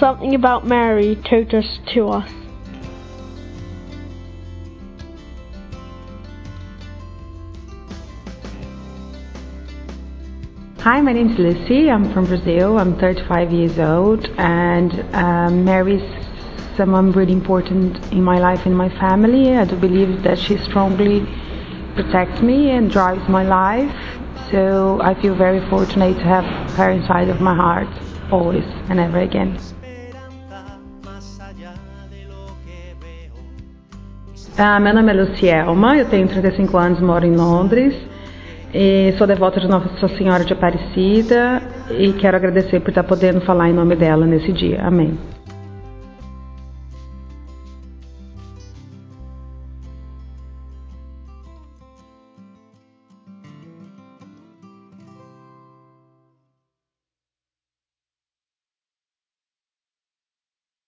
something about Mary told us to us. Hi, my name is Luci. I'm from Brazil. I'm 35 years old, and um, Mary's someone really important in my life and my family. I do believe that she strongly protects me and drives my life. So I feel very fortunate to have her inside of my heart, always and ever again. Ah, meu nome é Lucielma, eu tenho 35 anos, moro em Londres. Sou devota de Nossa Senhora de Aparecida e quero agradecer por estar podendo falar em nome dela nesse dia. Amém.